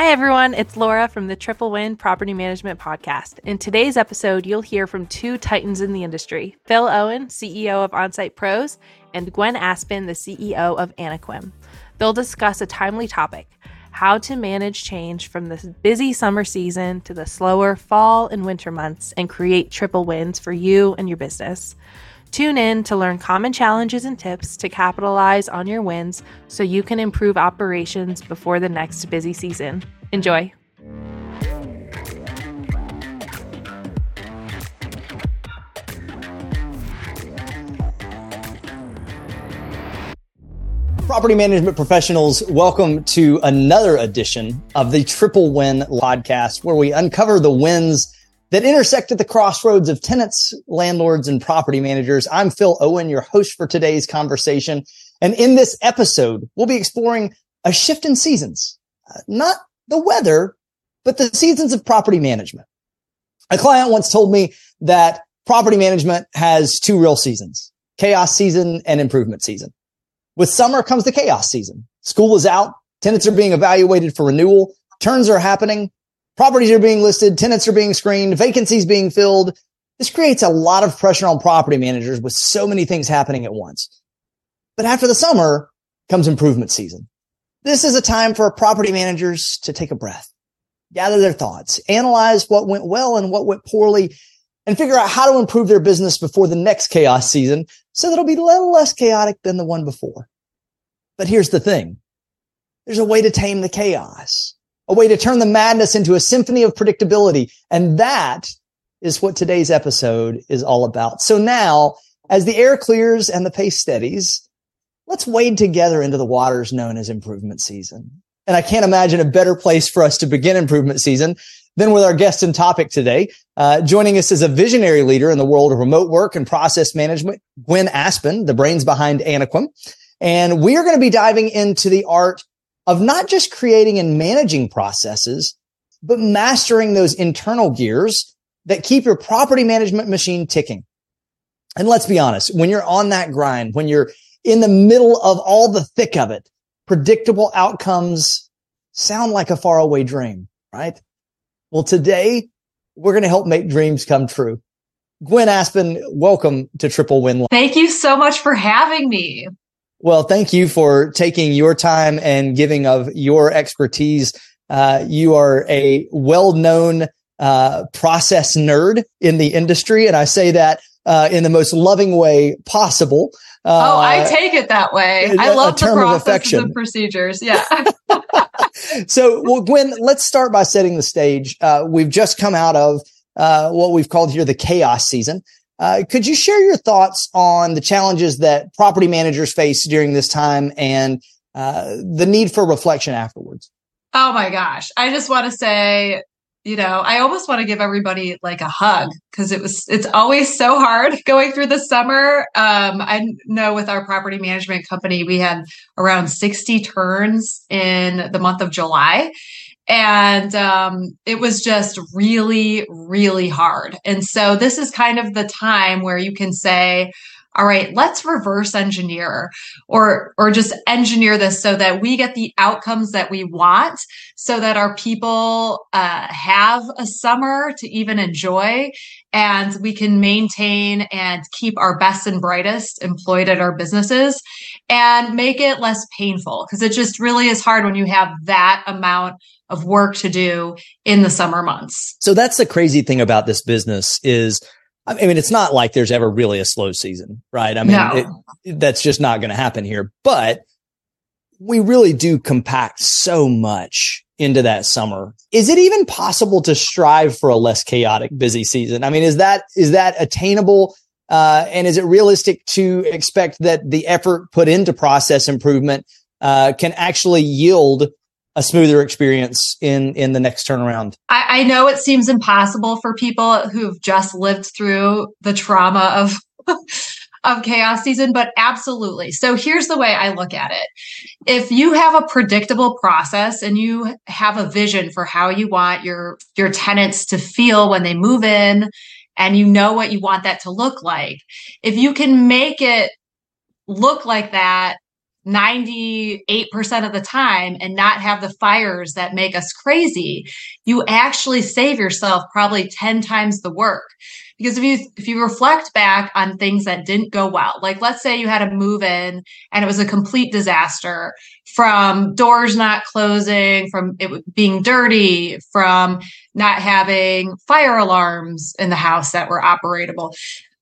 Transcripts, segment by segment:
Hi, everyone. It's Laura from the Triple Win Property Management Podcast. In today's episode, you'll hear from two titans in the industry Phil Owen, CEO of OnSight PROS, and Gwenn Aspen, the CEO of Anequim. They'll discuss a timely topic how to manage change from the busy summer season to the slower fall and winter months and create triple wins for you and your business. Tune in to learn common challenges and tips to capitalize on your wins so you can improve operations before the next busy season. Enjoy. Property management professionals, welcome to another edition of the Triple Win podcast, where we uncover the wins that intersect at the crossroads of tenants, landlords, and property managers. I'm Phil Owen, your host for today's conversation. And in this episode, we'll be exploring a shift in seasons, uh, not the weather, but the seasons of property management. A client once told me that property management has two real seasons, chaos season and improvement season. With summer comes the chaos season. School is out. Tenants are being evaluated for renewal. Turns are happening. Properties are being listed, tenants are being screened, vacancies being filled. This creates a lot of pressure on property managers with so many things happening at once. But after the summer comes improvement season. This is a time for property managers to take a breath, gather their thoughts, analyze what went well and what went poorly, and figure out how to improve their business before the next chaos season so that it'll be a little less chaotic than the one before. But here's the thing. There's a way to tame the chaos a way to turn the madness into a symphony of predictability. And that is what today's episode is all about. So now, as the air clears and the pace steadies, let's wade together into the waters known as improvement season. And I can't imagine a better place for us to begin improvement season than with our guest and topic today. Uh, joining us is a visionary leader in the world of remote work and process management, Gwenn Aspen, the brains behind Anequim. And we are going to be diving into the art of not just creating and managing processes, but mastering those internal gears that keep your property management machine ticking. And let's be honest, when you're on that grind, when you're in the middle of all the thick of it, predictable outcomes sound like a faraway dream, right? Well, today we're going to help make dreams come true. Gwenn Aspen, welcome to Triple Win. Thank you so much for having me. Well, thank you for taking your time and giving of your expertise. Uh, you are a well-known uh, process nerd in the industry, and I say that uh, in the most loving way possible. oh, I uh, take it that way. I love the processes and procedures. Yeah. so, well, Gwenn, let's start by setting the stage. Uh, we've just come out of uh, what we've called here the chaos season. Uh, could you share your thoughts on the challenges that property managers face during this time and uh, the need for reflection afterwards? Oh my gosh. I just want to say, you know, I almost want to give everybody like a hug because it was, it's always so hard going through the summer. Um, I know with our property management company, we had around 60 turns in the month of July and um, it was just really really hard. And so this is kind of the time where you can say all right let's reverse engineer or or just engineer this so that we get the outcomes that we want so that our people uh, have a summer to even enjoy and we can maintain and keep our best and brightest employed at our businesses and make it less painful. Because it just really is hard when you have that amount of work to do in the summer months. So that's the crazy thing about this business is I mean, it's not like there's ever really a slow season, right? I mean, no. it, that's just not going to happen here, but we really do compact so much into that summer. Is it even possible to strive for a less chaotic busy season? I mean, is that, is that attainable? Uh, and is it realistic to expect that the effort put into process improvement, uh, can actually yield a smoother experience in in the next turnaround. I, I, know it seems impossible for people who've just lived through the trauma of of chaos season but absolutely. So here's the way i look at it. If you have a predictable process and you have a vision for how you want your your tenants to feel when they move in and you know what you want that to look like if you can make it look like that 98% of the time and not have the fires that make us crazy, you actually save yourself probably 10 times the work. Because if you if you reflect back on things that didn't go well, like let's say you had a move in and it was a complete disaster from doors not closing, from it being dirty, from not having fire alarms in the house that were operatable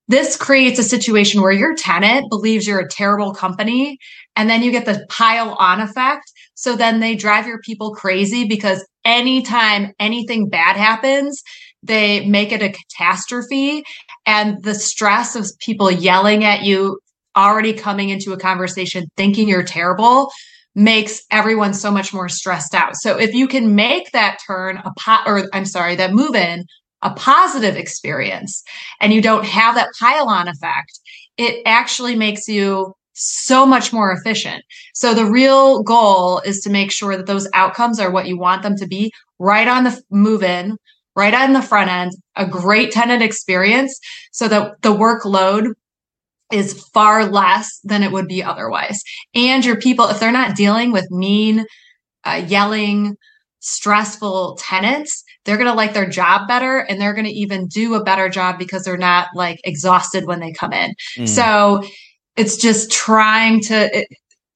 this creates a situation where your tenant believes you're a terrible company and then you get the pile on effect so then they drive your people crazy because anytime anything bad happens they make it a catastrophe and the stress of people yelling at you already coming into a conversation thinking you're terrible makes everyone so much more stressed out. So if you can make that turn a pot or I'm sorry, that move in a positive experience and you don't have that pile on effect, it actually makes you so much more efficient. So the real goal is to make sure that those outcomes are what you want them to be right on the move in, right on the front end, a great tenant experience so that the workload is far less than it would be otherwise. And your people, if they're not dealing with mean, uh, yelling, stressful tenants, they're going to like their job better and they're going to even do a better job because they're not like exhausted when they come in. Mm. So it's just trying to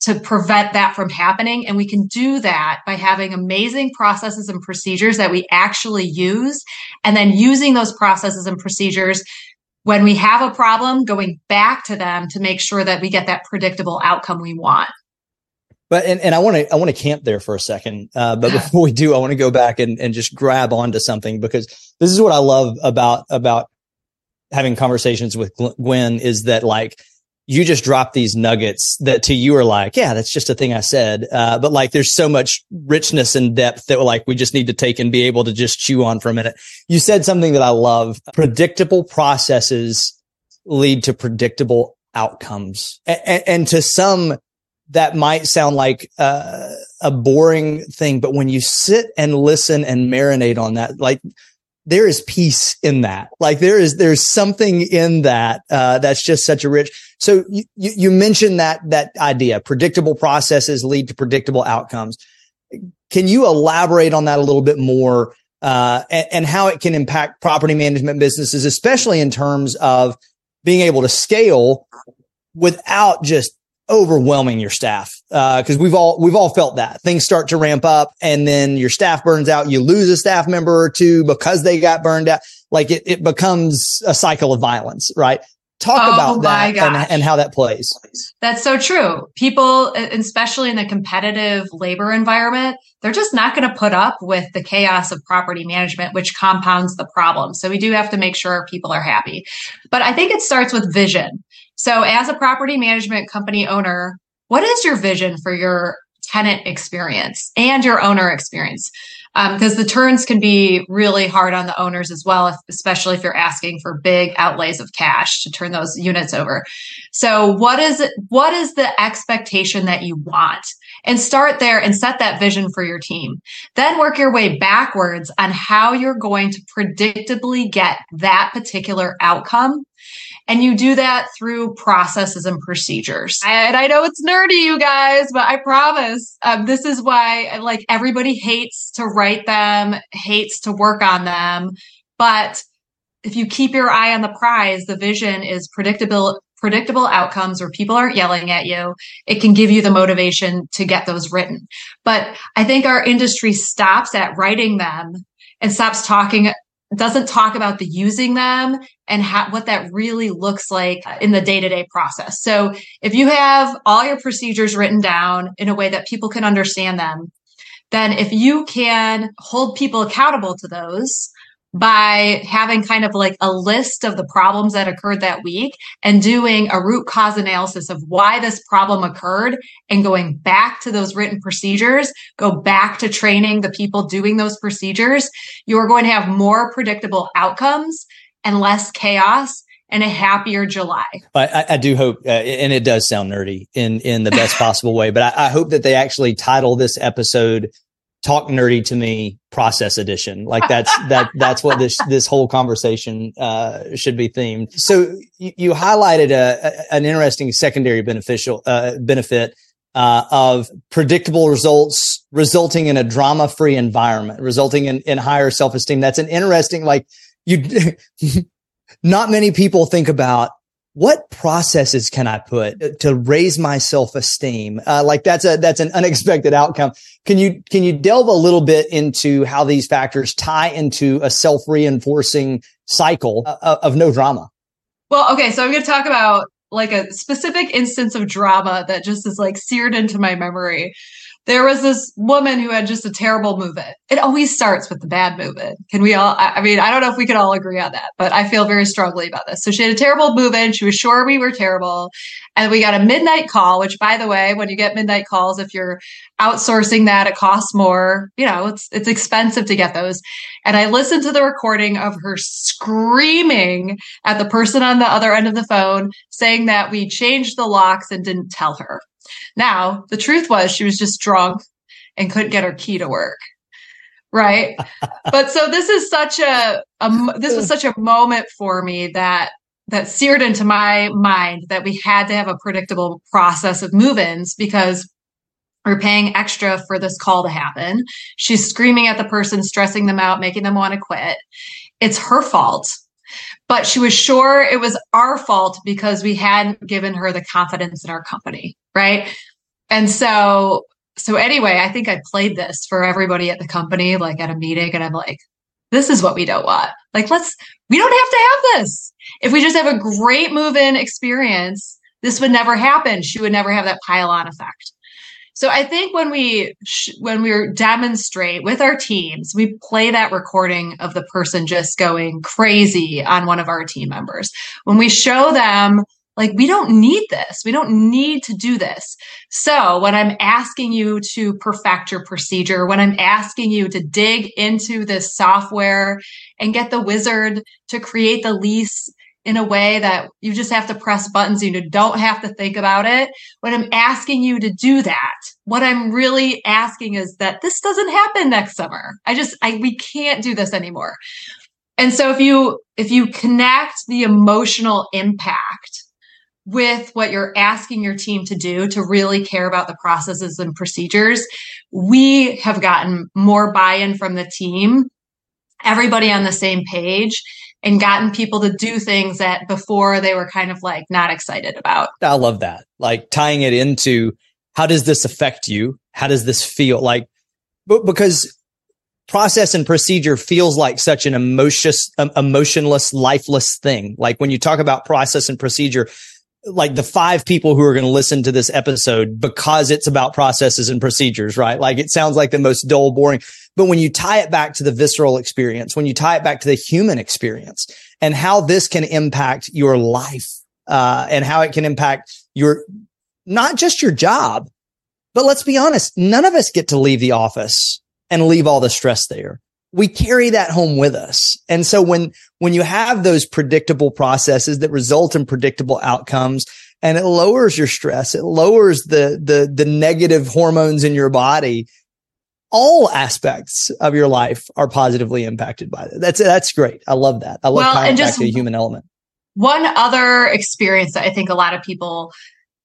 to prevent that from happening and we can do that by having amazing processes and procedures that we actually use and then using those processes and procedures when we have a problem going back to them to make sure that we get that predictable outcome we want but and, and I want to I want to camp there for a second. Uh, but before we do, I want to go back and, and just grab onto something because this is what I love about about having conversations with Gwenn is that like you just drop these nuggets that to you are like, yeah, that's just a thing I said. Uh, but like there's so much richness and depth that like we just need to take and be able to just chew on for a minute. You said something that I love. Predictable processes lead to predictable outcomes. And, and to some, that might sound like uh, a boring thing, but when you sit and listen and marinate on that, like there is peace in that. Like there is, there's something in that uh, that's just such a rich. So you, you mentioned that that idea, predictable processes lead to predictable outcomes. Can you elaborate on that a little bit more uh, and, and how it can impact property management businesses, especially in terms of being able to scale without just overwhelming your staff because uh, we've all we've all felt that. Things start to ramp up and then your staff burns out. You lose a staff member or two because they got burned out. Like it, it becomes a cycle of violence right? Talk oh about that and, and, how that plays. That's so true. People especially in the competitive labor environment they're just not going to put up with the chaos of property management which compounds the problem. So we do have to make sure people are happy. But i think it starts with vision so, as a property management company owner, what is your vision for your tenant experience and your owner experience? Because um, the turns can be really hard on the owners as well, if, especially if you're asking for big outlays of cash to turn those units over. So, what is it, what is the expectation that you want? And start there and set that vision for your team. Then work your way backwards on how you're going to predictably get that particular outcome and you do that through processes and procedures. And I know it's nerdy, you guys, but I promise um, this is why like everybody hates to write them, hates to work on them. But if you keep your eye on the prize, the vision is predictable predictable outcomes where people aren't yelling at you, it can give you the motivation to get those written. But I think our industry stops at writing them and stops talking doesn't talk about the using them and how, what that really looks like in the day-to-day process. So if you have all your procedures written down in a way that people can understand them, then if you can hold people accountable to those, by having kind of like a list of the problems that occurred that week and doing a root cause analysis of why this problem occurred and going back to those written procedures, go back to training the people doing those procedures, you're going to have more predictable outcomes and less chaos and a happier July. I, I do hope, uh, and it does sound nerdy in in the best possible way, but I, I hope that they actually title this episode talk nerdy to me process edition like that's that that's what this this whole conversation uh, should be themed so you, you highlighted a, a, an interesting secondary beneficial uh, benefit uh, of predictable results resulting in a drama free environment, resulting in, in higher self esteem. That's an interesting, like you, not many people think about what processes can I put to raise my self esteem? Uh, like that's a, that's an unexpected outcome. Can you, can you delve a little bit into how these factors tie into a self reinforcing cycle of, of no drama? Well, okay. So I'm going to talk about like a specific instance of drama that just is like seared into my memory there was this woman who had just a terrible move it. It always starts with the bad move it. Can we all, I mean, I don't know if we could all agree on that, but I feel very strongly about this. So she had a terrible move in. She was sure we were terrible. And we got a midnight call, which by the way, when you get midnight calls, if you're outsourcing that, it costs more. You know, it's, it's expensive to get those. And I listened to the recording of her screaming at the person on the other end of the phone saying that we changed the locks and didn't tell her. Now, the truth was she was just drunk and couldn't get her key to work. Right. but so this is such a, a this was such a moment for me that that seared into my mind that we had to have a predictable process of move-ins because we're paying extra for this call to happen. She's screaming at the person, stressing them out, making them want to quit. It's her fault. But she was sure it was our fault because we hadn't given her the confidence in our company right? And so so anyway, I think I played this for everybody at the company, like at a meeting, and I'm like, this is what we don't want. Like, let's we don't have to have this. If we just have a great move-in experience, this would never happen. She would never have that pile-on effect. So I think when we sh- when we demonstrate with our teams, we play that recording of the person just going crazy on one of our team members. When we show them like, we don't need this. We don't need to do this. So, when I'm asking you to perfect your procedure, when I'm asking you to dig into this software and get the wizard to create the lease in a way that you just have to press buttons, you don't have to think about it. When I'm asking you to do that, what I'm really asking is that this doesn't happen next summer. I just, I, we can't do this anymore. And so if you, if you connect the emotional impact with what you're asking your team to do to really care about the processes and procedures, we have gotten more buy in from the team, everybody on the same page, and gotten people to do things that before they were kind of like not excited about. I love that. Like tying it into how does this affect you? How does this feel like? but Because process and procedure feels like such an emotionless, emotionless, lifeless thing. Like when you talk about process and procedure, like the five people who are going to listen to this episode because it's about processes and procedures, right? Like it sounds like the most dull, boring. But when you tie it back to the visceral experience, when you tie it back to the human experience and how this can impact your life, uh, and how it can impact your, not just your job, but let's be honest, none of us get to leave the office and leave all the stress there we carry that home with us. And so when, when you have those predictable processes that result in predictable outcomes and it lowers your stress, it lowers the, the, the negative hormones in your body, all aspects of your life are positively impacted by that. That's, that's great. I love that. I love well, and just back to the human element. One other experience that I think a lot of people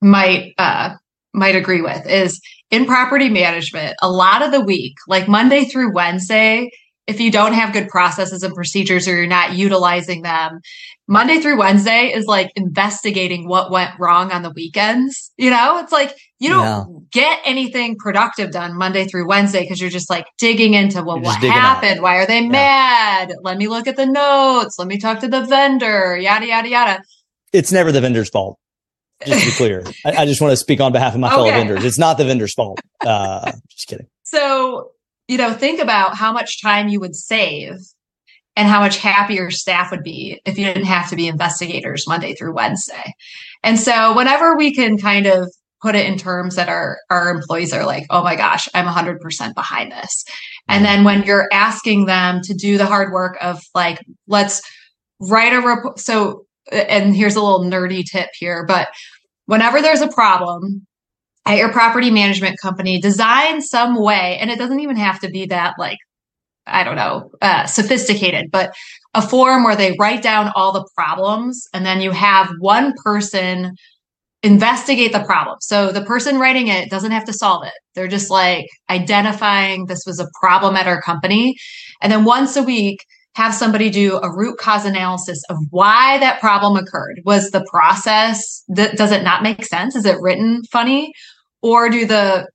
might, uh, might agree with is in property management, a lot of the week, like Monday through Wednesday, if you don't have good processes and procedures or you're not utilizing them, Monday through Wednesday is like investigating what went wrong on the weekends. You know, it's like you don't yeah. get anything productive done Monday through Wednesday because you're just like digging into well, what happened? Why are they yeah. mad? Let me look at the notes. Let me talk to the vendor, yada, yada, yada. It's never the vendor's fault. Just to be clear, I, I, just want to speak on behalf of my okay. fellow vendors. It's not the vendor's fault. Uh, just kidding. So you know, think about how much time you would save and how much happier staff would be if you didn't have to be investigators Monday through Wednesday. And so whenever we can kind of put it in terms that our our employees are like, "Oh my gosh, I'm 100% behind this." And then when you're asking them to do the hard work of like, let's write a report. So, and here's a little nerdy tip here, but whenever there's a problem, at your property management company design some way and it doesn't even have to be that like i don't know uh, sophisticated but a form where they write down all the problems and then you have one person investigate the problem. So the person writing it doesn't have to solve it. They're just like identifying this was a problem at our company. And then once a week, have somebody do a root cause analysis of why that problem occurred. Was the process that does it not make sense? Is it written funny? Or do the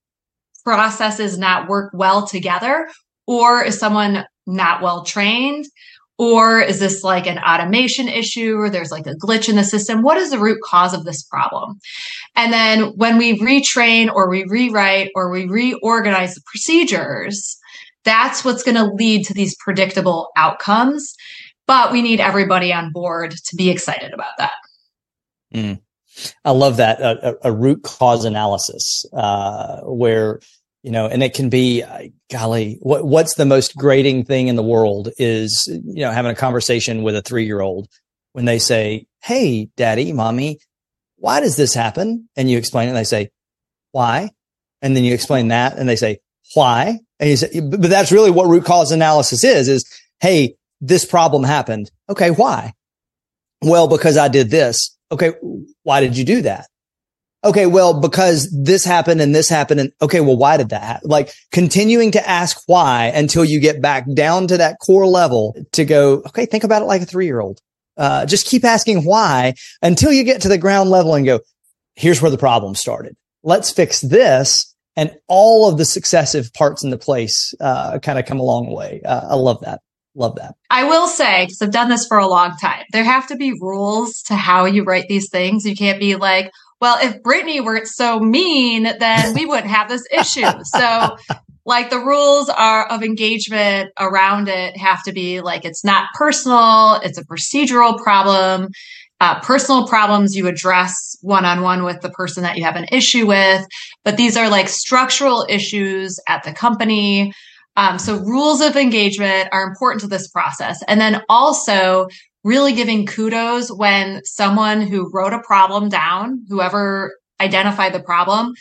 processes not work well together? Or is someone not well trained? Or is this like an automation issue or there's like a glitch in the system? What is the root cause of this problem? And then when we retrain or we rewrite or we reorganize the procedures, that's what's going to lead to these predictable outcomes. But we need everybody on board to be excited about that. Mm. I love that a, a root cause analysis uh, where you know, and it can be, golly, what, what's the most grating thing in the world is, you know, having a conversation with a three year old when they say, Hey, daddy, mommy, why does this happen? And you explain it and they say, why? And then you explain that and they say, why? And you say, but that's really what root cause analysis is, is, Hey, this problem happened. Okay. Why? Well, because I did this. Okay. Why did you do that? okay, well, because this happened and this happened. And okay, well, why did that happen? Like continuing to ask why until you get back down to that core level to go, okay, think about it like a three year old. Uh, just keep asking why until you get to the ground level and go, here's where the problem started. Let's fix this. And all of the successive parts in the place, uh, kind of come a long way. Uh, I love that. Love that. I will say, because I've done this for a long time, there have to be rules to how you write these things. You can't be like, well, if Brittany weren't so mean, then we wouldn't have this issue. So, like the rules are of engagement around it have to be like it's not personal, it's a procedural problem. Uh, personal problems you address one on one with the person that you have an issue with, but these are like structural issues at the company. Um, so rules of engagement are important to this process. And then also really giving kudos when someone who wrote a problem down, whoever identified the problem,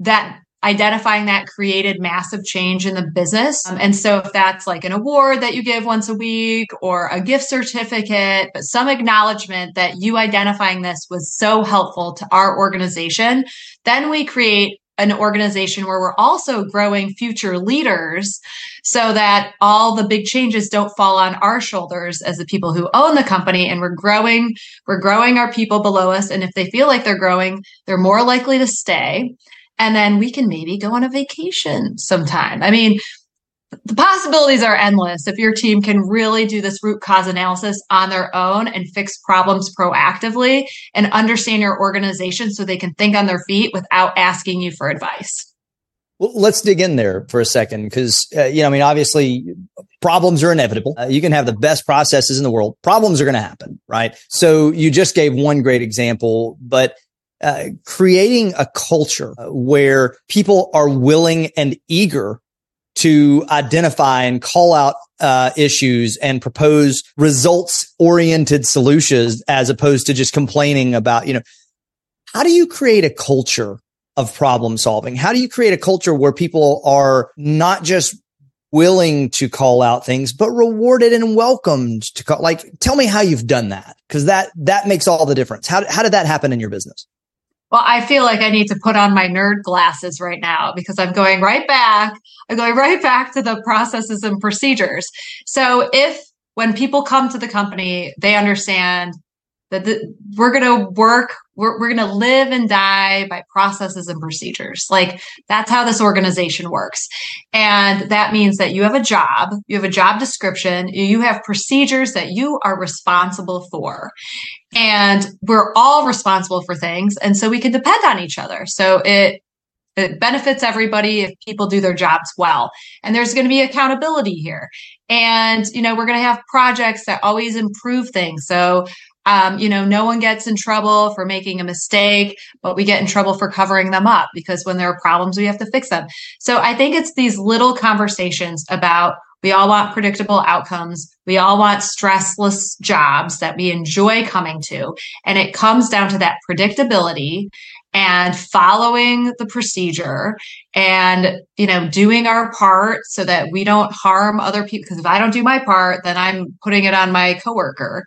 that identifying that created massive change in the business. Um, and so if that's like an award that you give once a week or a gift certificate, but some acknowledgement that you identifying this was so helpful to our organization, then we create an organization where we're also growing future leaders so that all the big changes don't fall on our shoulders as the people who own the company. And we're growing we're growing our people below us. And if they feel like they're growing they're more likely to stay. And then we can maybe go on a vacation sometime. I mean the possibilities are endless if your team can really do this root cause analysis on their own and fix problems proactively and understand your organization so they can think on their feet without asking you for advice. Well, let's dig in there for a second because, uh, you know, I mean, obviously problems are inevitable. Uh, you can have the best processes in the world. Problems are going to happen, right? So you just gave one great example, but uh, creating a culture where people are willing and eager to identify and call out uh, issues and propose results oriented solutions as opposed to just complaining about, you know, how do you create a culture of problem solving? How do you create a culture where people are not just willing to call out things, but rewarded and welcomed to call, like, tell me how you've done that. Cause that, that makes all the difference. How, how did that happen in your business? Well, I feel like I need to put on my nerd glasses right now because I'm going right back. I'm going right back to the processes and procedures. So if when people come to the company, they understand that the, we're going to work, we're, we're going to live and die by processes and procedures. Like that's how this organization works. And that means that you have a job, you have a job description, you have procedures that you are responsible for and we're all responsible for things. And so we can depend on each other. So it it benefits everybody if people do their jobs well. And there's going to be accountability here. And you know we're going to have projects that always improve things. So um, you know no one gets in trouble for making a mistake but we get in trouble for covering them up because when there are problems we have to fix them. So i think it's these little conversations about we all want predictable outcomes. We all want stressless jobs that we enjoy coming to. And it comes down to that predictability and following the procedure and you know doing our part so that we don't harm other people because if i don't do my part then i'm putting it on my coworker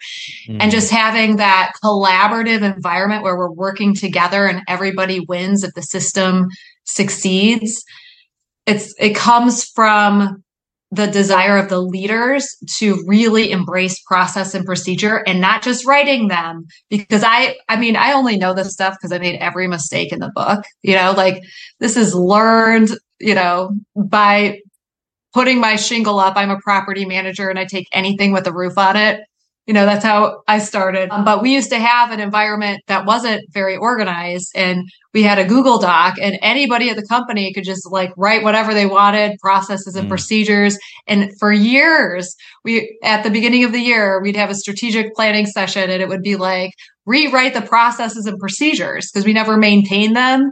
mm. and just having that collaborative environment where we're working together and everybody wins if the system succeeds it's it comes from the desire of the leaders to really embrace process and procedure and not just writing them. Because i i mean i only know this stuff because i made every mistake in the book you know like this is learned you know by putting my shingle up. I'm a property manager and i take anything with a roof on it you know that's how i started. Um, but we used to have an environment that wasn't very organized and we had a google doc and anybody at the company could just like write whatever they wanted processes and mm. procedures. And for years we at the beginning of the year we'd have a strategic planning session and it would be like rewrite the processes and procedures because we never maintained them.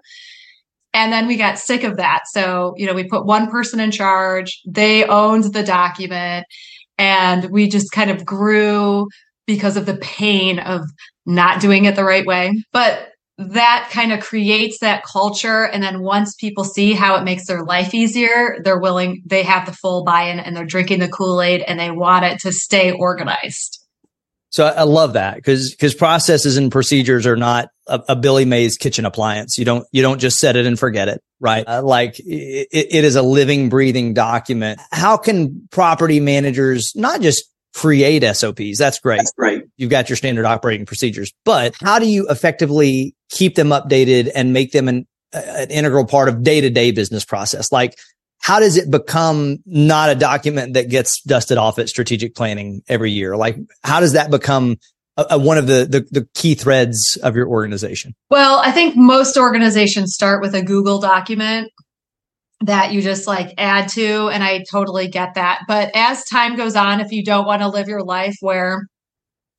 And then we got sick of that. So you know we put one person in charge they owned the document and we just kind of grew because of the pain of not doing it the right way. But that kind of creates that culture. And then once people see how it makes their life easier, they're willing, they have the full buy in and they're drinking the Kool Aid and they want it to stay organized. So I love that because because processes and procedures are not a, a, Billy Mays kitchen appliance. You don't you don't just set it and forget it, right? Uh, like it, it is a living, breathing document. How can property managers not just create SOPs? That's great. That's great. You've got your standard operating procedures, but how do you effectively keep them updated and make them an, an integral part of day to day business process? Like how does it become not a document that gets dusted off at strategic planning every year? Like, how does that become a, a, one of the, the, the key threads of your organization? Well, I think most organizations start with a Google document that you just like add to, and I totally get that. But as time goes on, if you don't want to live your life where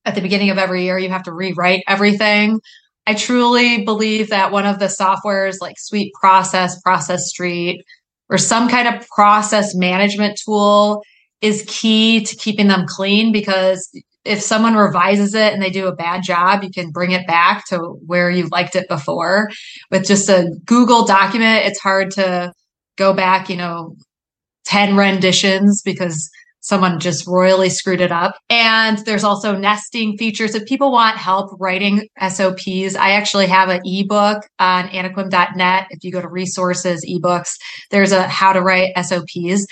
at the beginning of every year you have to rewrite everything, I truly believe that one of the softwares like SweetProcess, Process Street, or some kind of process management tool is key to keeping them clean because if someone revises it and they do a bad job, you can bring it back to where you liked it before. With just a Google document, it's hard to go back, you know, 10 renditions because someone just royally screwed it up. And there's also nesting features. If people want help writing SOPs, I actually have an ebook on anequim.net. If you go to resources, ebooks, there's a how to write SOPs.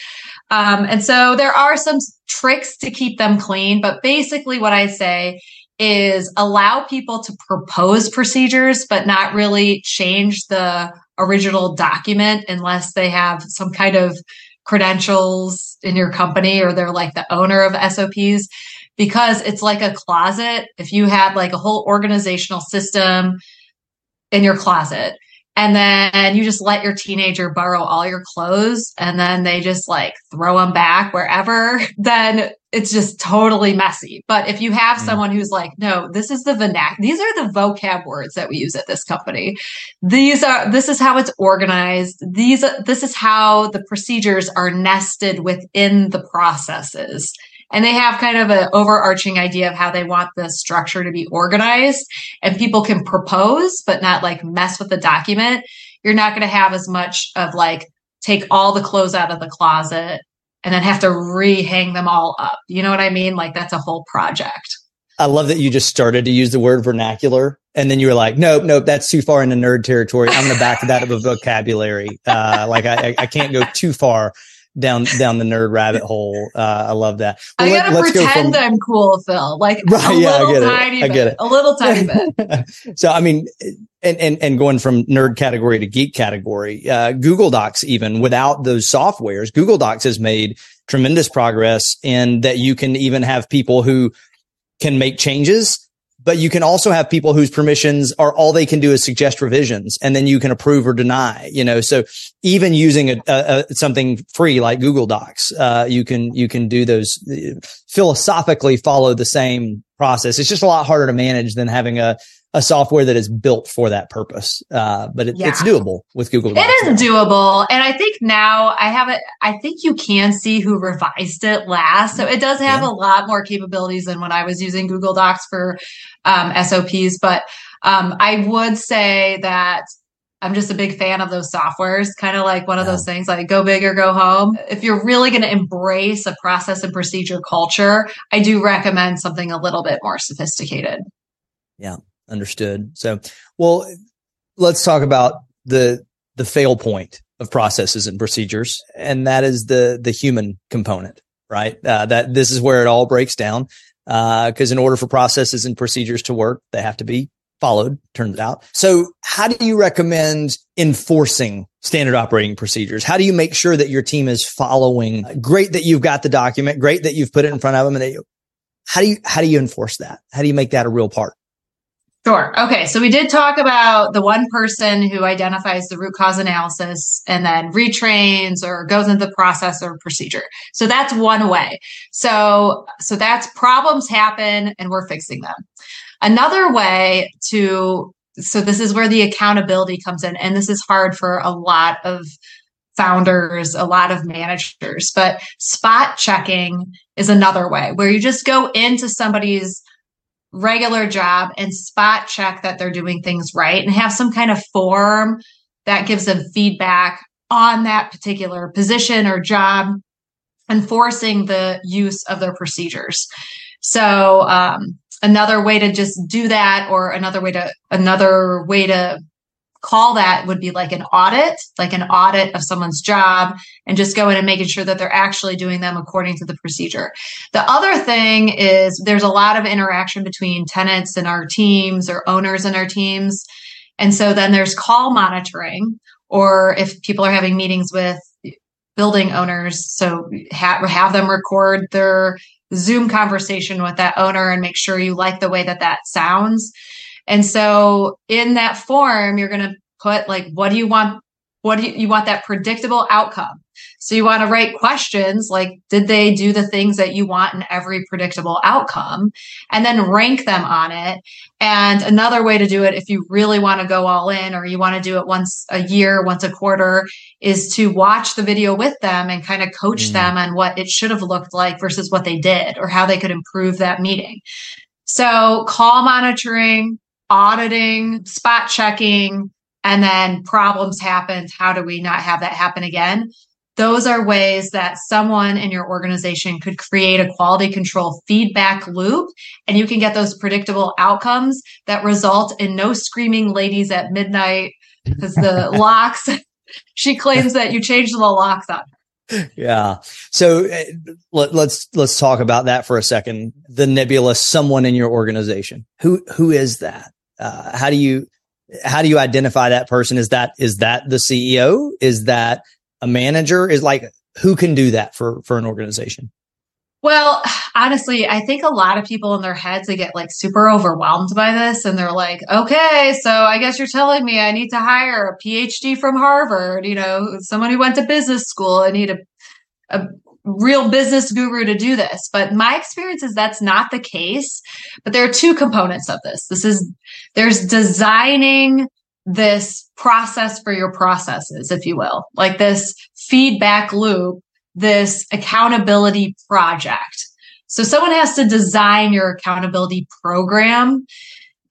Um, and so there are some tricks to keep them clean, but basically what I say is allow people to propose procedures, but not really change the original document unless they have some kind of credentials in your company or they're like the owner of SOPs because it's like a closet. If you had like a whole organizational system in your closet and then you just let your teenager borrow all your clothes and then they just like throw them back wherever, then it's just totally messy. But if you have mm. someone who's like, no, this is the vernac, these are the vocab words that we use at this company. These are, this is how it's organized. These, this is how the procedures are nested within the processes. And they have kind of an overarching idea of how they want the structure to be organized and people can propose, but not like mess with the document. You're not going to have as much of like, take all the clothes out of the closet and then have to rehang them all up. You know what I mean? Like that's a whole project. I love that you just started to use the word vernacular and then you were like, nope, nope, that's too far into nerd territory. I'm going to back that up a vocabulary. Uh, like I, I can't go too far down down the nerd rabbit hole. Uh, I love that. Well, I gotta let, pretend go from, I'm cool, Phil. Like right, a yeah, little tiny it. I get it. a little tiny bit. so I mean, and and and going from nerd category to geek category, uh, Google Docs even without those softwares, Google Docs has made tremendous progress in that you can even have people who can make changes but you can also have people whose permissions are all they can do is suggest revisions and then you can approve or deny, you know, so even using a, a, a something free like Google Docs, uh, you can, you can do those philosophically follow the same process. It's just a lot harder to manage than having a, a software that is built for that purpose. Uh, but it, yeah. it's doable with Google. Docs it is doable, and I think now I have it. I think you can see who revised it last, so it does have yeah. a lot more capabilities than when I was using Google Docs for um, SOPs. But Um, I would say that I'm just a big fan of those softwares, kind of like one of those things like go big or go home. If you're really going to embrace a process and procedure culture, I do recommend something a little bit more sophisticated. Yeah, understood. So, well, let's talk about the the fail point of processes and procedures, and that is the the human component, right? Uh, that this is where it all breaks down. Because uh, in order for processes and procedures to work, they have to be followed, turns out. So how do you recommend enforcing standard operating procedures? How do you make sure that your team is following? Great that you've got the document. Great that you've put it in front of them. And they, how do you, how do you enforce that? How do you make that a real part? Sure. Okay. So we did talk about the one person who identifies the root cause analysis and then retrains or goes into the process or procedure. So that's one way. So, so that's problems happen and we're fixing them. Another way to, so this is where the accountability comes in. And this is hard for a lot of founders, a lot of managers, but spot checking is another way where you just go into somebody's regular job and spot check that they're doing things right and have some kind of form that gives them feedback on that particular position or job enforcing the use of their procedures. So um, another way to just do that or another way to another way to call that would be like an audit, like an audit of someone's job and just go in and making sure that they're actually doing them according to the procedure. The other thing is there's a lot of interaction between tenants and our teams or owners and our teams. And so then there's call monitoring, or if people are having meetings with building owners, so have, have them record their Zoom conversation with that owner and make sure you like the way that that sounds. And so in that form, you're going to put like, what do you want? What do you, you want that predictable outcome? So you want to write questions like, did they do the things that you want in every predictable outcome? And then rank them on it. And another way to do it, if you really want to go all in or you want to do it once a year, once a quarter, is to watch the video with them and kind of coach mm. them on what it should have looked like versus what they did or how they could improve that meeting. So call monitoring, auditing, spot checking, and then problems happened. How do we not have that happen again? Those are ways that someone in your organization could create a quality control feedback loop, and you can get those predictable outcomes that result in no screaming ladies at midnight because the locks. she claims that you changed the locks on yeah. So uh, let, let's let's talk about that for a second. The nebulous someone in your organization. Who who is that? Uh, how do you how do you identify that person? Is that is that the CEO? Is that a manager? Is like who can do that for for an organization? Well, honestly, I think a lot of people in their heads they get like super overwhelmed by this and they're like, "Okay, so I guess you're telling me I need to hire a PhD from Harvard, you know, someone who went to business school. I need a a real business guru to do this. But my experience is that's not the case. But there are two components of this. This is there's designing this process for your processes, if you will, like this feedback loop, this accountability project. So someone has to design your accountability program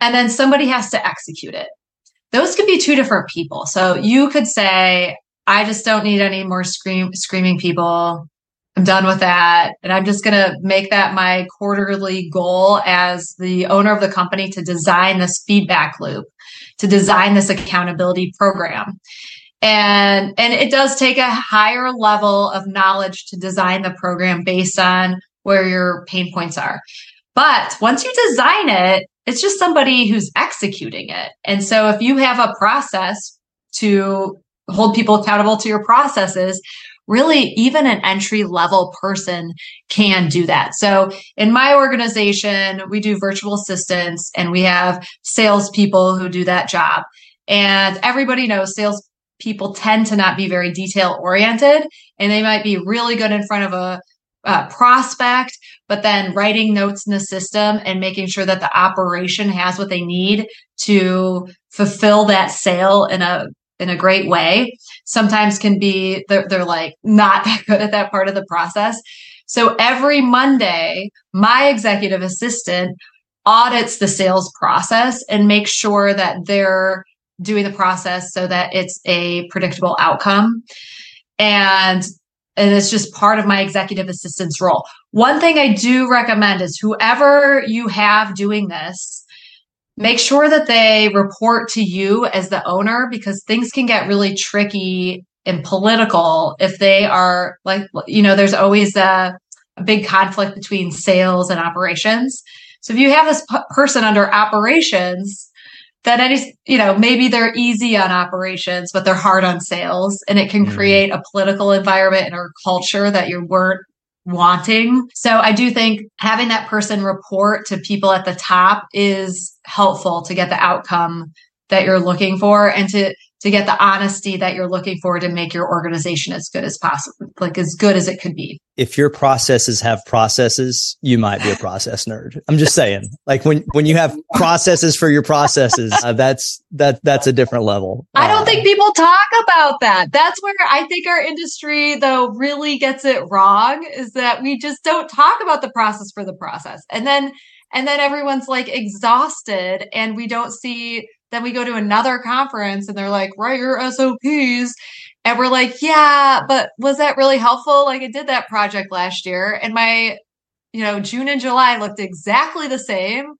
and then somebody has to execute it. Those could be two different people. So you could say, I just don't need any more scream screaming people. I'm done with that. And I'm just going to make that my quarterly goal as the owner of the company to design this feedback loop, to design this accountability program. And, and it does take a higher level of knowledge to design the program based on where your pain points are. But once you design it, it's just somebody who's executing it. And so if you have a process to hold people accountable to your processes, really even an entry level person can do that. So in my organization, we do virtual assistants and we have salespeople who do that job. And everybody knows sales people tend to not be very detail oriented and they might be really good in front of a, a prospect, but then writing notes in the system and making sure that the operation has what they need to fulfill that sale in a in a great way sometimes can be they're, they're like not that good at that part of the process so every monday my executive assistant audits the sales process and makes sure that they're doing the process so that it's a predictable outcome. And and it's just part of my executive assistant's role. One thing I do recommend is whoever you have doing this, make sure that they report to you as the owner because things can get really tricky and political if they are like, you know, there's always a, a big conflict between sales and operations. So if you have this p- person under operations, that any you know maybe they're easy on operations but they're hard on sales and it can mm-hmm. create a political environment and a culture that you weren't wanting. So i do think having that person report to people at the top is helpful to get the outcome that you're looking for and to to get the honesty that you're looking for to make your organization as good as possible, like as good as it could be. If your processes have processes, you might be a process nerd. I'm just saying, like when, when you have processes for your processes, uh, that's, that, that's a different level. I don't uh, think people talk about that. That's where I think our industry though really gets it wrong is that we just don't talk about the process for the process. And then, and then everyone's like exhausted and we don't see then we go to another conference and they're like, write your SOPs. And we're like, yeah, but was that really helpful? Like I did that project last year and my, you know, June and July looked exactly the same.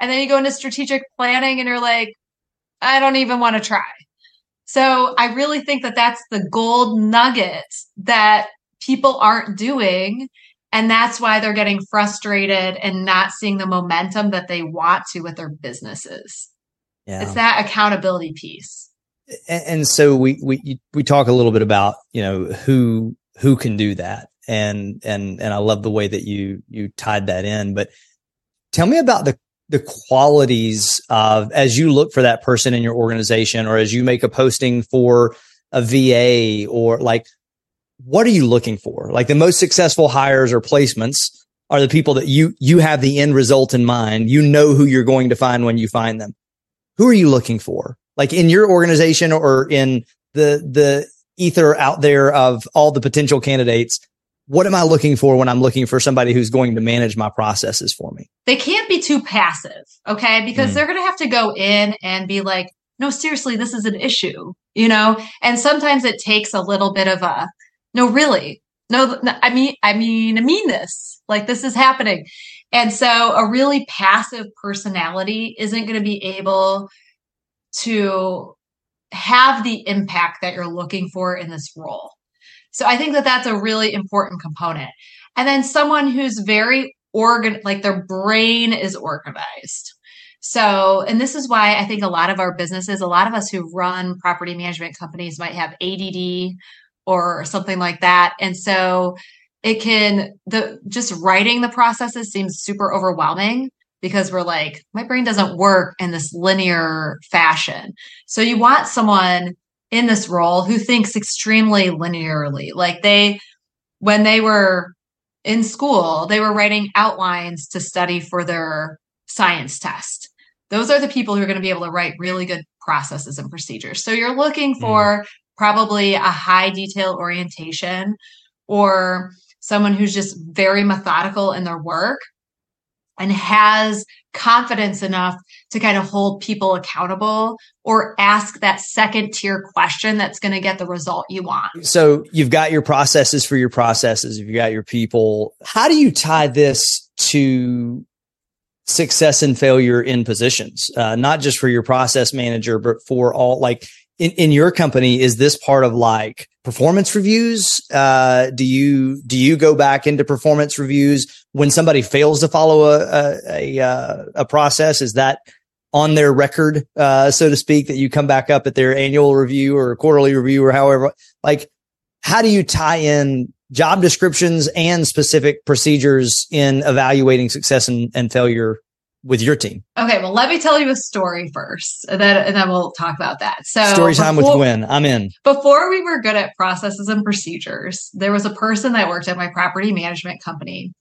And then you go into strategic planning and you're like, I don't even want to try. So I really think that that's the gold nugget that people aren't doing. And that's why they're getting frustrated and not seeing the momentum that they want to with their businesses. Yeah. It's that accountability piece. And, and so we we we talk a little bit about you know who who can do that, and and and I love the way that you you tied that in. But tell me about the the qualities of as you look for that person in your organization, or as you make a posting for a VA, or like what are you looking for? Like the most successful hires or placements are the people that you you have the end result in mind. You know who you're going to find when you find them who are you looking for? Like in your organization or in the, the ether out there of all the potential candidates. What am I looking for when I'm looking for somebody who's going to manage my processes for me? They can't be too passive. Okay. Because mm. they're going to have to go in and be like, no, seriously, this is an issue, you know? And sometimes it takes a little bit of a, no, really, no, I mean, I mean, I mean this, like this is happening. And so a really passive personality isn't going to be able to have the impact that you're looking for in this role. So I think that that's a really important component. And then someone who's very organ like their brain is organized. So, and this is why I think a lot of our businesses, a lot of us who run property management companies might have ADD or something like that. And so it can the just writing the processes seems super overwhelming because we're like my brain doesn't work in this linear fashion so you want someone in this role who thinks extremely linearly like they when they were in school they were writing outlines to study for their science test those are the people who are going to be able to write really good processes and procedures so you're looking mm. for mm. probably a high detail orientation or someone who's just very methodical in their work and has confidence enough to kind of hold people accountable or ask that second tier question that's going to get the result you want. So you've got your processes for your processes, you've got your people. How do you tie this to success and failure in positions? Uh, not just for your process manager, but for all like in, in your company, is this part of like performance reviews? Uh, do you, do you go back into performance reviews when somebody fails to follow a, a, a, uh, a process? Is that on their record, uh, so to speak, that you come back up at their annual review or quarterly review or however, like, how do you tie in job descriptions and specific procedures in evaluating success and, and failure with your team? Okay, well, let me tell you a story first, and then, and then we'll talk about that. So, story time before, with Gwenn. I'm in. Before we were good at processes and procedures, there was a person that worked at my property management company.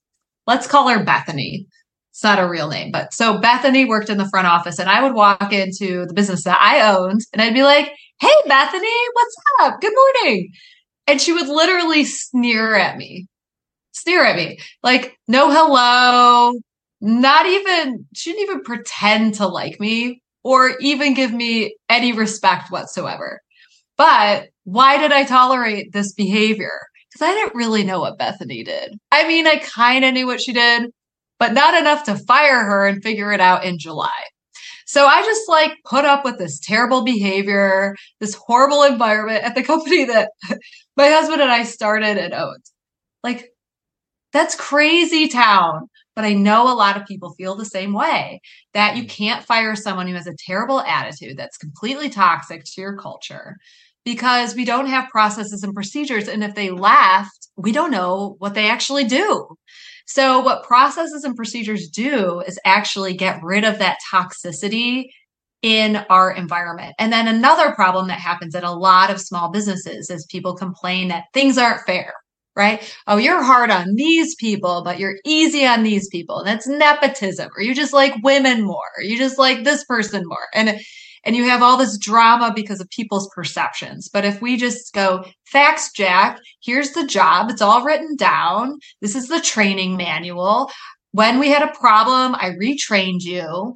Let's call her Bethany. It's not a real name, but so Bethany worked in the front office, and I would walk into the business that I owned, and I'd be like, "Hey, Bethany, what's up? Good morning." And she would literally sneer at me, sneer at me, like, no hello, not even, she didn't even pretend to like me or even give me any respect whatsoever. But why did I tolerate this behavior? Because I didn't really know what Bethany did. I mean, I kind of knew what she did, but not enough to fire her and figure it out in July. So I just like put up with this terrible behavior, this horrible environment at the company that my husband and I started and owned. Like, that's crazy town. But I know a lot of people feel the same way that you mm. can't fire someone who has a terrible attitude that's completely toxic to your culture because we don't have processes and procedures. And if they left, we don't know what they actually do. So, what processes and procedures do is actually get rid of that toxicity in our environment. And then another problem that happens at a lot of small businesses is people complain that things aren't fair, right? Oh, you're hard on these people, but you're easy on these people. And that's nepotism, or you just like women more, or you just like this person more. And and you have all this drama because of people's perceptions. But if we just go, facts, Jack, here's the job, it's all written down. This is the training manual. When we had a problem, I retrained you.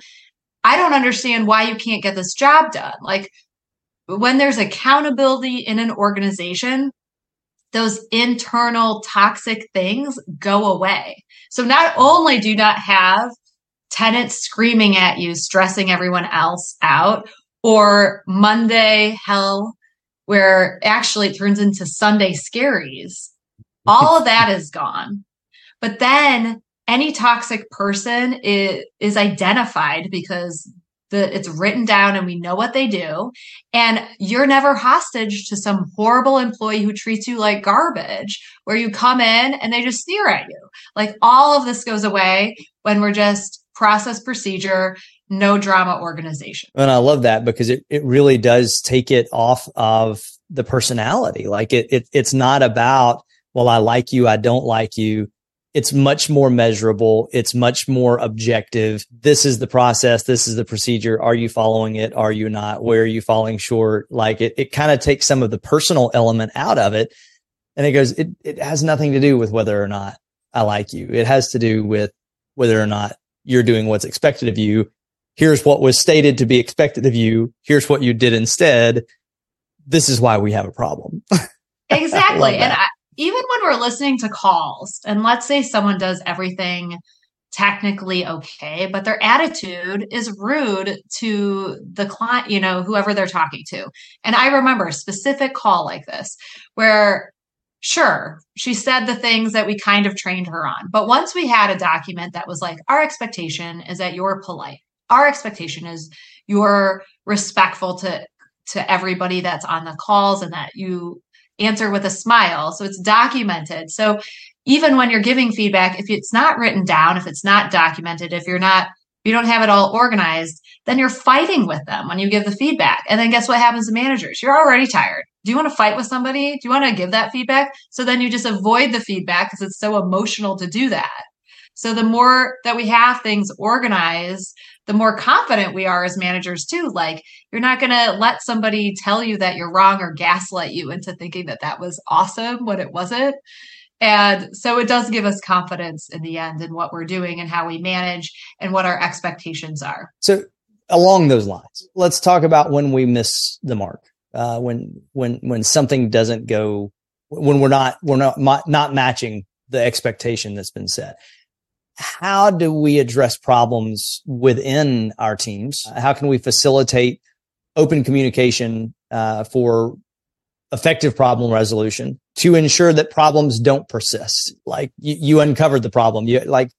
I don't understand why you can't get this job done. Like when there's accountability in an organization, those internal toxic things go away. So not only do you not have tenants screaming at you, stressing everyone else out, or Monday hell, where actually it turns into Sunday scaries. All of that is gone. But then any toxic person is, is identified because the, it's written down and we know what they do. And you're never hostage to some horrible employee who treats you like garbage, where you come in and they just sneer at you. Like all of this goes away when we're just process procedure no drama organization. And I love that because it, it really does take it off of the personality. Like it, it it's not about, well, I like you, I don't like you. It's much more measurable. It's much more objective. This is the process. This is the procedure. Are you following it? Are you not? Where are you falling short? Like it, it kind of takes some of the personal element out of it. And it goes, it, it has nothing to do with whether or not I like you. It has to do with whether or not you're doing what's expected of you here's what was stated to be expected of you. Here's what you did instead. This is why we have a problem. exactly. and I, even when we're listening to calls, and let's say someone does everything technically okay, but their attitude is rude to the client, you know, whoever they're talking to. And I remember a specific call like this where sure, she said the things that we kind of trained her on. But once we had a document that was like, our expectation is that you're polite our expectation is you're respectful to to everybody that's on the calls and that you answer with a smile. So it's documented. So even when you're giving feedback if it's not written down if it's not documented if you're not you don't have it all organized then you're fighting with them when you give the feedback. And then guess what happens to managers? You're already tired. Do you want to fight with somebody? Do you want to give that feedback? So then you just avoid the feedback because it's so emotional to do that. So the more that we have things organized the more confident we are as managers too like you're not going to let somebody tell you that you're wrong or gaslight you into thinking that that was awesome when it wasn't. And so it does give us confidence in the end in what we're doing and how we manage and what our expectations are. So along those lines let's talk about when we miss the mark uh, when when when something doesn't go when we're not we're not not matching the expectation that's been set how do we address problems within our teams? How can we facilitate open communication uh, for effective problem resolution to ensure that problems don't persist? Like you, you uncovered the problem. You like,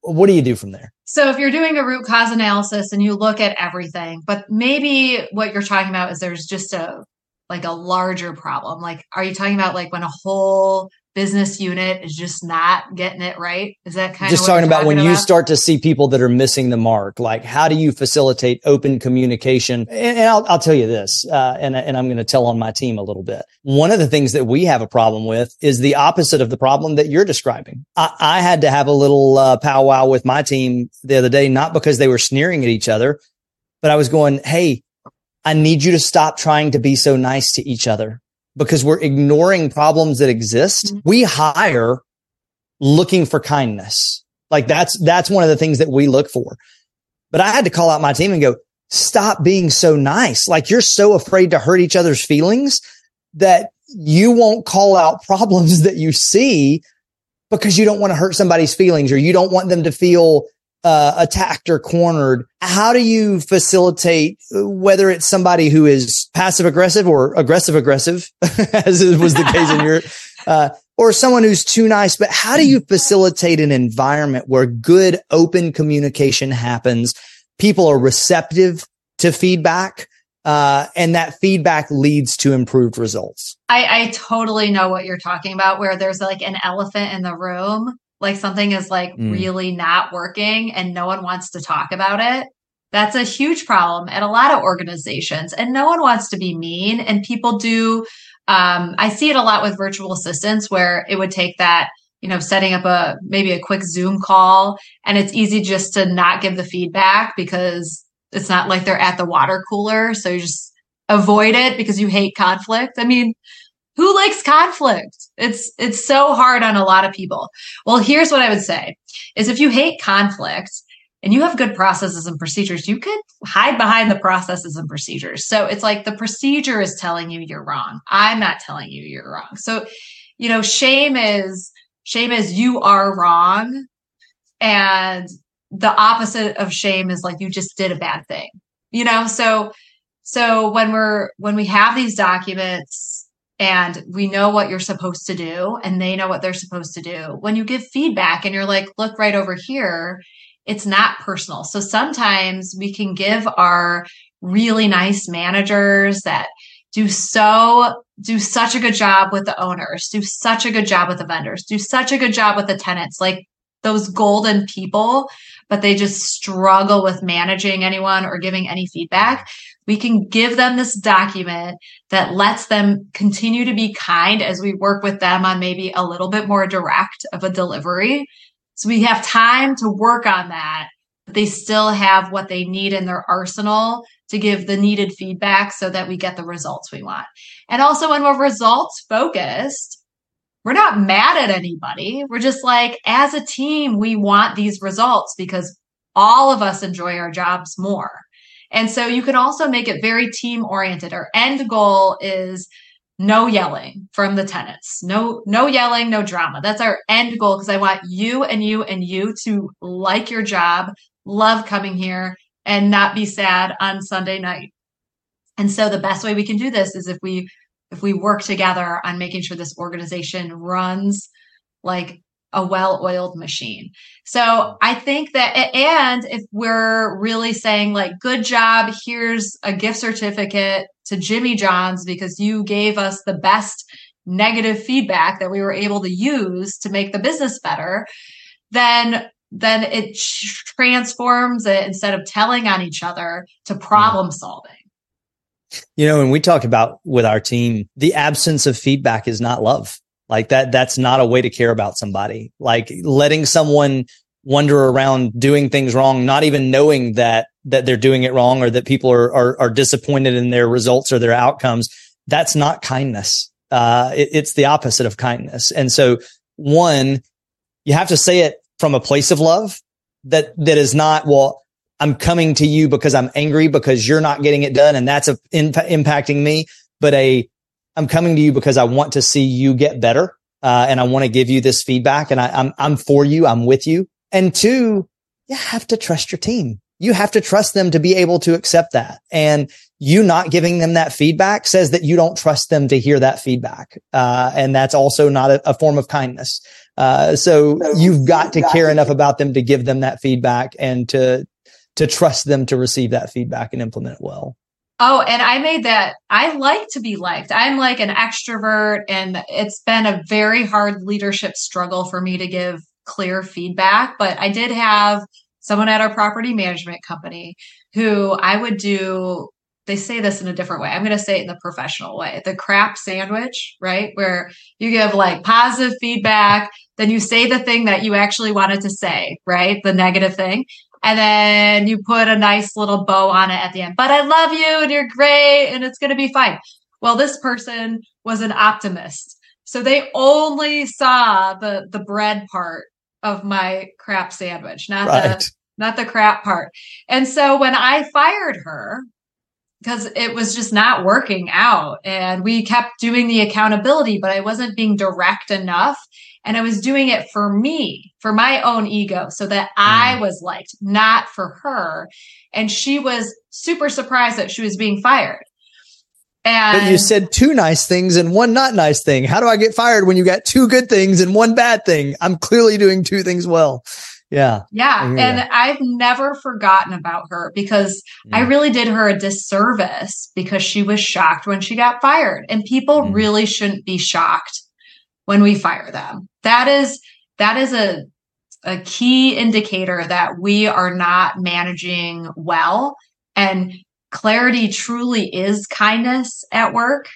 what do you do from there? So if you're doing a root cause analysis and you look at everything, but maybe what you're talking about is there's just a like a larger problem. Like, are you talking about like when a whole business unit is just not getting it right? Is that kind of just of talking about talking when about? you start to see people that are missing the mark? Like, how do you facilitate open communication? And, and I'll, I'll, tell you this, uh, and, and I'm going to tell on my team a little bit. One of the things that we have a problem with is the opposite of the problem that you're describing. I, I had to have a little uh, powwow with my team the other day, not because they were sneering at each other, but I was going, Hey, I need you to stop trying to be so nice to each other because we're ignoring problems that exist. Mm-hmm. We hire looking for kindness. Like that's, that's one of the things that we look for. But I had to call out my team and go, stop being so nice. Like you're so afraid to hurt each other's feelings that you won't call out problems that you see because you don't want to hurt somebody's feelings or you don't want them to feel uh, attacked or cornered. How do you facilitate whether it's somebody who is passive aggressive or aggressive aggressive, as was the case in your, uh, or someone who's too nice, but how do you facilitate an environment where good open communication happens? People are receptive to feedback. Uh, and that feedback leads to improved results. I, I totally know what you're talking about, where there's like an elephant in the room, like something is like mm. really not working and no one wants to talk about it. That's a huge problem at a lot of organizations, and no one wants to be mean. And people do um, I see it a lot with virtual assistants where it would take that, you know, setting up a maybe a quick Zoom call and it's easy just to not give the feedback because it's not like they're at the water cooler. So you just avoid it because you hate conflict. I mean, who likes conflict? It's it's so hard on a lot of people. Well, here's what I would say is if you hate conflict, and you have good processes and procedures, you could hide behind the processes and procedures. So it's like the procedure is telling you you're wrong. I'm not telling you you're wrong. So, you know, shame is shame is you are wrong. And the opposite of shame is like you just did a bad thing. You know, so so when we're when we have these documents and we know what you're supposed to do and they know what they're supposed to do, when you give feedback and you're like, look right over here, it's not personal. So sometimes we can give our really nice managers that do so do such a good job with the owners, do such a good job with the vendors, do such a good job with the tenants, like those golden people, but they just struggle with managing anyone or giving any feedback. We can give them this document that lets them continue to be kind as we work with them on maybe a little bit more direct of a delivery so we have time to work on that. But they still have what they need in their arsenal to give the needed feedback so that we get the results we want. And also, when we're results focused, we're not mad at anybody. We're just like, as a team, we want these results because all of us enjoy our jobs more. And so you can also make it very team oriented. Our end goal is no yelling from the tenants. No, no yelling, no drama. That's our end goal because I want you and you and you to like your job, love coming here, and not be sad on Sunday night. And so the best way we can do this is if we if we work together on making sure this organization runs like a well-oiled machine. So I think that and if we're really saying like good job, here's a gift certificate to Jimmy John's because you gave us the best negative feedback that we were able to use to make the business better, then then it transforms it instead of telling on each other to problem solving. You know, when we talk about with our team, the absence of feedback is not love. Like that, that's not a way to care about somebody. Like letting someone wander around doing things wrong, not even knowing that that they're doing it wrong or that people are, are, are disappointed in their results or their outcomes. That's not kindness. Uh, it, it's the opposite of kindness. And so one, you have to say it from a place of love that, that is not, well, I'm coming to you because I'm angry because you're not getting it done. And that's a, in, impacting me, but a, I'm coming to you because I want to see you get better. Uh, and I want to give you this feedback and I, I'm, I'm for you. I'm with you. And two, you have to trust your team you have to trust them to be able to accept that. And you not giving them that feedback says that you don't trust them to hear that feedback. Uh, and that's also not a, a form of kindness. Uh, so you've got to care enough about them to give them that feedback and to, to trust them to receive that feedback and implement it well. Oh, and I made that. I like to be liked. I'm like an extrovert, and it's been a very hard leadership struggle for me to give clear feedback. But I did have someone at our property management company who I would do they say this in a different way. I'm going to say it in the professional way. The crap sandwich, right? Where you give like positive feedback, then you say the thing that you actually wanted to say, right? The negative thing. And then you put a nice little bow on it at the end. But I love you and you're great and it's going to be fine. Well, this person was an optimist. So they only saw the the bread part of my crap sandwich, not right. the not the crap part. And so when I fired her, because it was just not working out and we kept doing the accountability, but I wasn't being direct enough. And I was doing it for me, for my own ego, so that mm. I was liked, not for her. And she was super surprised that she was being fired. And but you said two nice things and one not nice thing. How do I get fired when you got two good things and one bad thing? I'm clearly doing two things well. Yeah. Yeah. And that. I've never forgotten about her because yeah. I really did her a disservice because she was shocked when she got fired. And people mm. really shouldn't be shocked when we fire them. That is that is a a key indicator that we are not managing well and clarity truly is kindness at work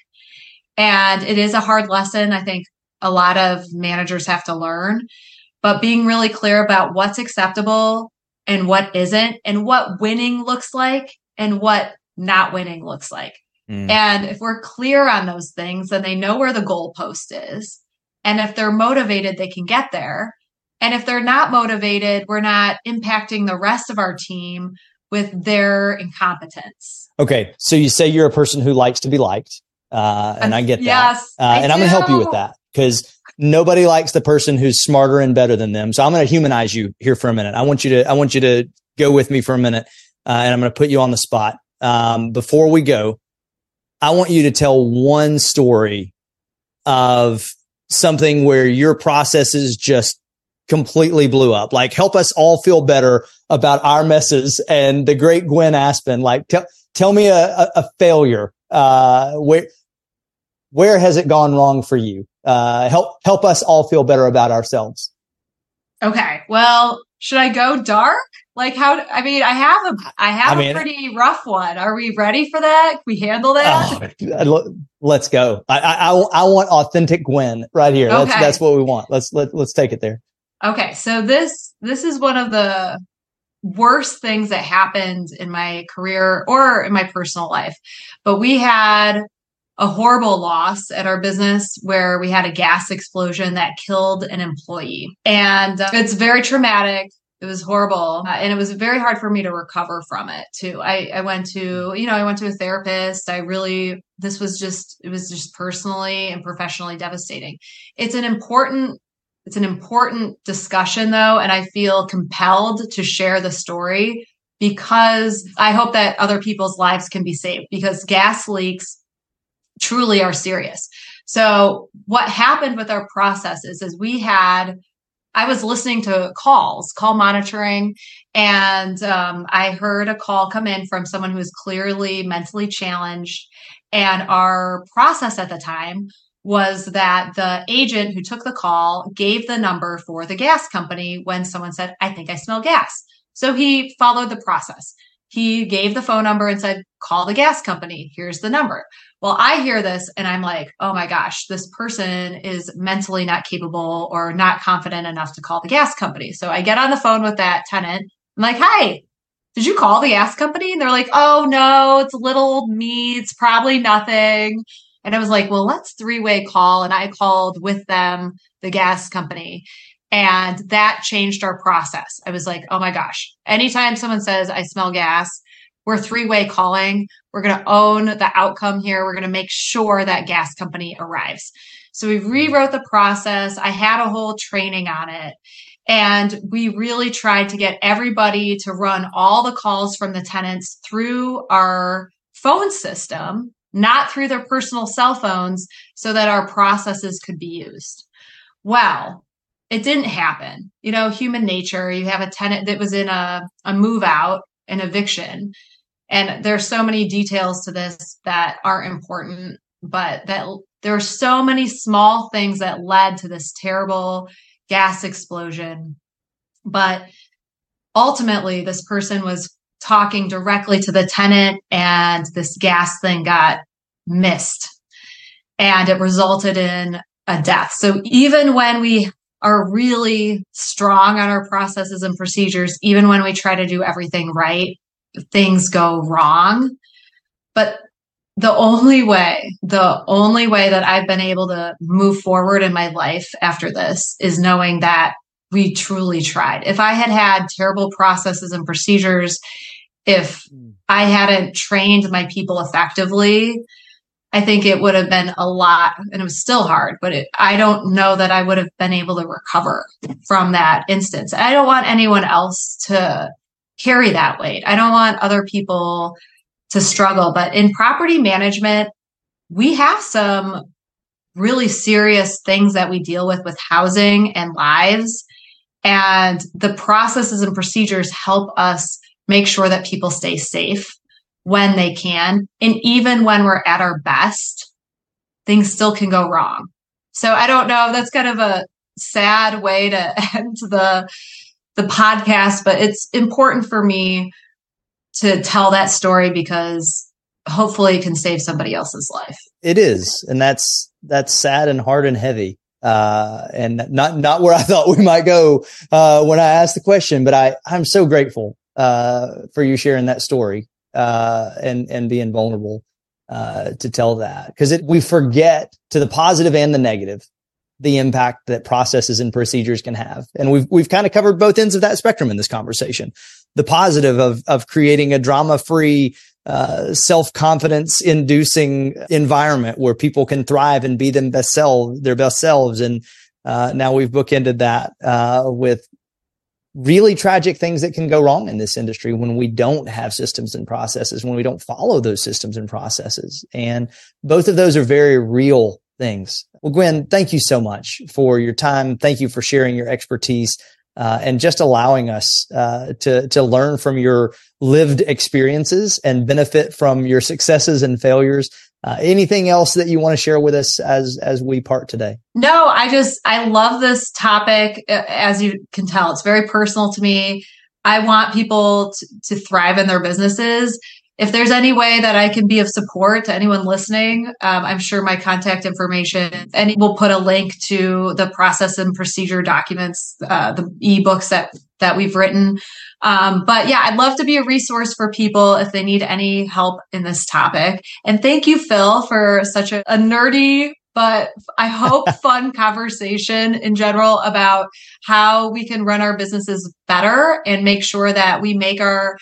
and it is a hard lesson i think a lot of managers have to learn but being really clear about what's acceptable and what isn't, and what winning looks like and what not winning looks like. Mm. And if we're clear on those things, then they know where the goalpost is. And if they're motivated, they can get there. And if they're not motivated, we're not impacting the rest of our team with their incompetence. Okay. So you say you're a person who likes to be liked. Uh, and I get that. Yes, uh, and I'm going to help you with that because nobody likes the person who's smarter and better than them. So I'm going to humanize you here for a minute. I want you to, I want you to go with me for a minute. Uh, and I'm going to put you on the spot. Um, before we go, I want you to tell one story of something where your processes just completely blew up. Like help us all feel better about our messes and the great Gwenn Aspen. Like tell, tell me a, a, a failure. Uh, where, where has it gone wrong for you? uh, help help us all feel better about ourselves. Okay. Well, should I go dark? Like how? I mean, I have a I have I mean, a pretty rough one. Are we ready for that? Can we handle that? Oh, let's go. I, I I want authentic Gwenn right here. Okay. That's that's what we want. Let's let let's take it there. Okay. So this this is one of the worst things that happened in my career or in my personal life. But we had a horrible loss at our business where we had a gas explosion that killed an employee. And uh, it's very traumatic. It was horrible. Uh, and it was very hard for me to recover from it too. I, I went to, you know, I went to a therapist. I really, this was just, it was just personally and professionally devastating. It's an important it's an important discussion though and i feel compelled to share the story because i hope that other people's lives can be saved because gas leaks truly are serious. So what happened with our processes is we had I was listening to calls, call monitoring, and um, I heard a call come in from someone who was clearly mentally challenged. And our process at the time was that the agent who took the call gave the number for the gas company when someone said, I think I smell gas. So he followed the process. He gave the phone number and said, Call the gas company. Here's the number. Well, I hear this and I'm like, oh my gosh, this person is mentally not capable or not confident enough to call the gas company. So I get on the phone with that tenant. I'm like, hi, did you call the gas company? And they're like, oh no, it's little old me. It's probably nothing. And I was like, well, let's three way call. And I called with them, the gas company. And that changed our process. I was like, oh my gosh, anytime someone says, I smell gas, we're three way calling. We're going to own the outcome here. We're going to make sure that gas company arrives. So we rewrote the process. I had a whole training on it. And we really tried to get everybody to run all the calls from the tenants through our phone system, not through their personal cell phones, so that our processes could be used. Well, it didn't happen. You know, human nature. You have a tenant that was in a, a move out, an eviction and there's so many details to this that are important but that there are so many small things that led to this terrible gas explosion but ultimately this person was talking directly to the tenant and this gas thing got missed and it resulted in a death so even when we are really strong on our processes and procedures even when we try to do everything right things go wrong. But the only way, the only way that I've been able to move forward in my life after this is knowing that we truly tried. If I had had terrible processes and procedures, if mm. I hadn't trained my people effectively, I think it would have been a lot and it was still hard, but it, I don't know that I would have been able to recover from that instance. I don't want anyone else to carry that weight. I don't want other people to struggle, but in property management, we have some really serious things that we deal with with housing and lives. And the processes and procedures help us make sure that people stay safe when they can. And even when we're at our best, things still can go wrong. So I don't know. That's kind of a sad way to end the the podcast, but it's important for me to tell that story because hopefully it can save somebody else's life. It is, and that's that's sad and hard and heavy. Uh, and not not where I thought we might go uh, when I asked the question, but I I'm so grateful uh, for you sharing that story uh, and and being vulnerable uh, to tell that because we forget to the positive and the negative the impact that processes and procedures can have, and we've we've kind of covered both ends of that spectrum in this conversation. The positive of of creating a drama free uh, self confidence inducing environment where people can thrive and be them best self, their best selves. And uh, now we've bookended that uh, with really tragic things that can go wrong in this industry when we don't have systems and processes, when we don't follow those systems and processes. And both of those are very real things. Well, Gwenn, thank you so much for your time. Thank you for sharing your expertise. Uh, and just allowing us uh, to to learn from your lived experiences and benefit from your successes and failures. Uh, anything else that you want to share with us as as we part today? No, I just I love this topic. As you can tell, it's very personal to me. I want people to, to thrive in their businesses if there's any way that I can be of support to anyone listening, um, I'm sure my contact information and we'll put a link to the process and procedure documents, uh, the ebooks that that we've written. Um, but yeah, I'd love to be a resource for people if they need any help in this topic. And thank you, Phil, for such a, a nerdy but I hope fun conversation in general about how we can run our businesses better and make sure that we make our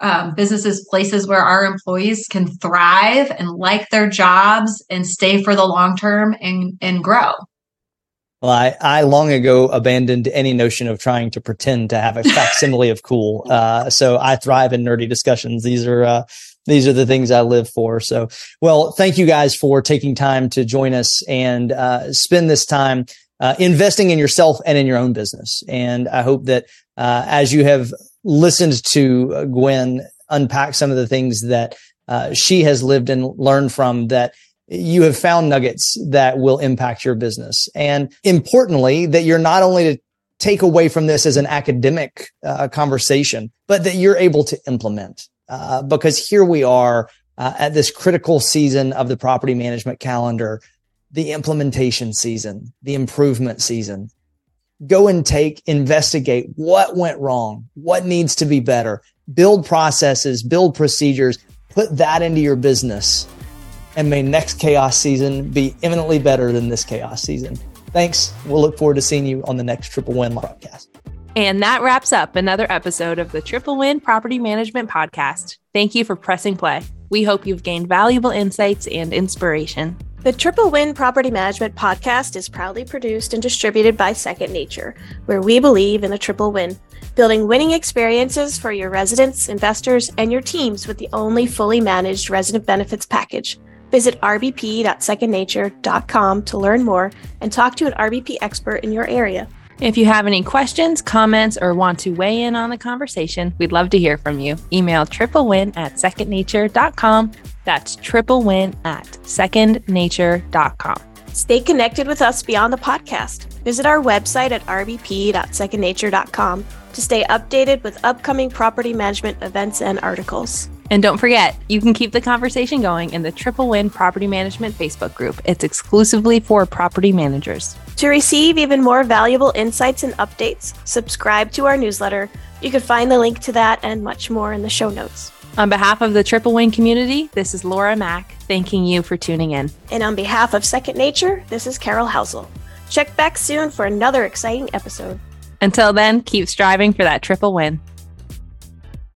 um, businesses places where our employees can thrive and like their jobs and stay for the long term and and grow well, I, I long ago abandoned any notion of trying to pretend to have a facsimile of cool. Uh, so I thrive in nerdy discussions. These are, uh, these are the things I live for. So, well, thank you guys for taking time to join us and, uh, spend this time, uh, investing in yourself and in your own business. And I hope that, uh, as you have listened to Gwenn unpack some of the things that uh, she has lived and learned from that you have found nuggets that will impact your business. And importantly, that you're not only to take away from this as an academic uh, conversation, but that you're able to implement. Uh, because here we are uh, at this critical season of the property management calendar, the implementation season, the improvement season go and take, investigate what went wrong, what needs to be better, build processes, build procedures, put that into your business. And may next chaos season be eminently better than this chaos season. Thanks. We'll look forward to seeing you on the next Triple Win podcast. And that wraps up another episode of the Triple Win Property Management Podcast. Thank you for pressing play. We hope you've gained valuable insights and inspiration. The Triple Win Property Management podcast is proudly produced and distributed by Second Nature, where we believe in a triple win, building winning experiences for your residents, investors, and your teams with the only fully managed resident benefits package. Visit rbp.secondnature.com to learn more and talk to an RBP expert in your area. If you have any questions, comments, or want to weigh in on the conversation, we'd love to hear from you. Email triplewin at secondnature.com. That's triplewin at secondnature.com. Stay connected with us beyond the podcast. Visit our website at rbp.secondnature.com to stay updated with upcoming property management events and articles. And don't forget, you can keep the conversation going in the Triple Win Property Management Facebook group. It's exclusively for property managers. To receive even more valuable insights and updates, subscribe to our newsletter. You can find the link to that and much more in the show notes. On behalf of the Triple Win community, this is Laura Mack thanking you for tuning in. And on behalf of Second Nature, this is Carol Housel. Check back soon for another exciting episode. Until then, keep striving for that triple win.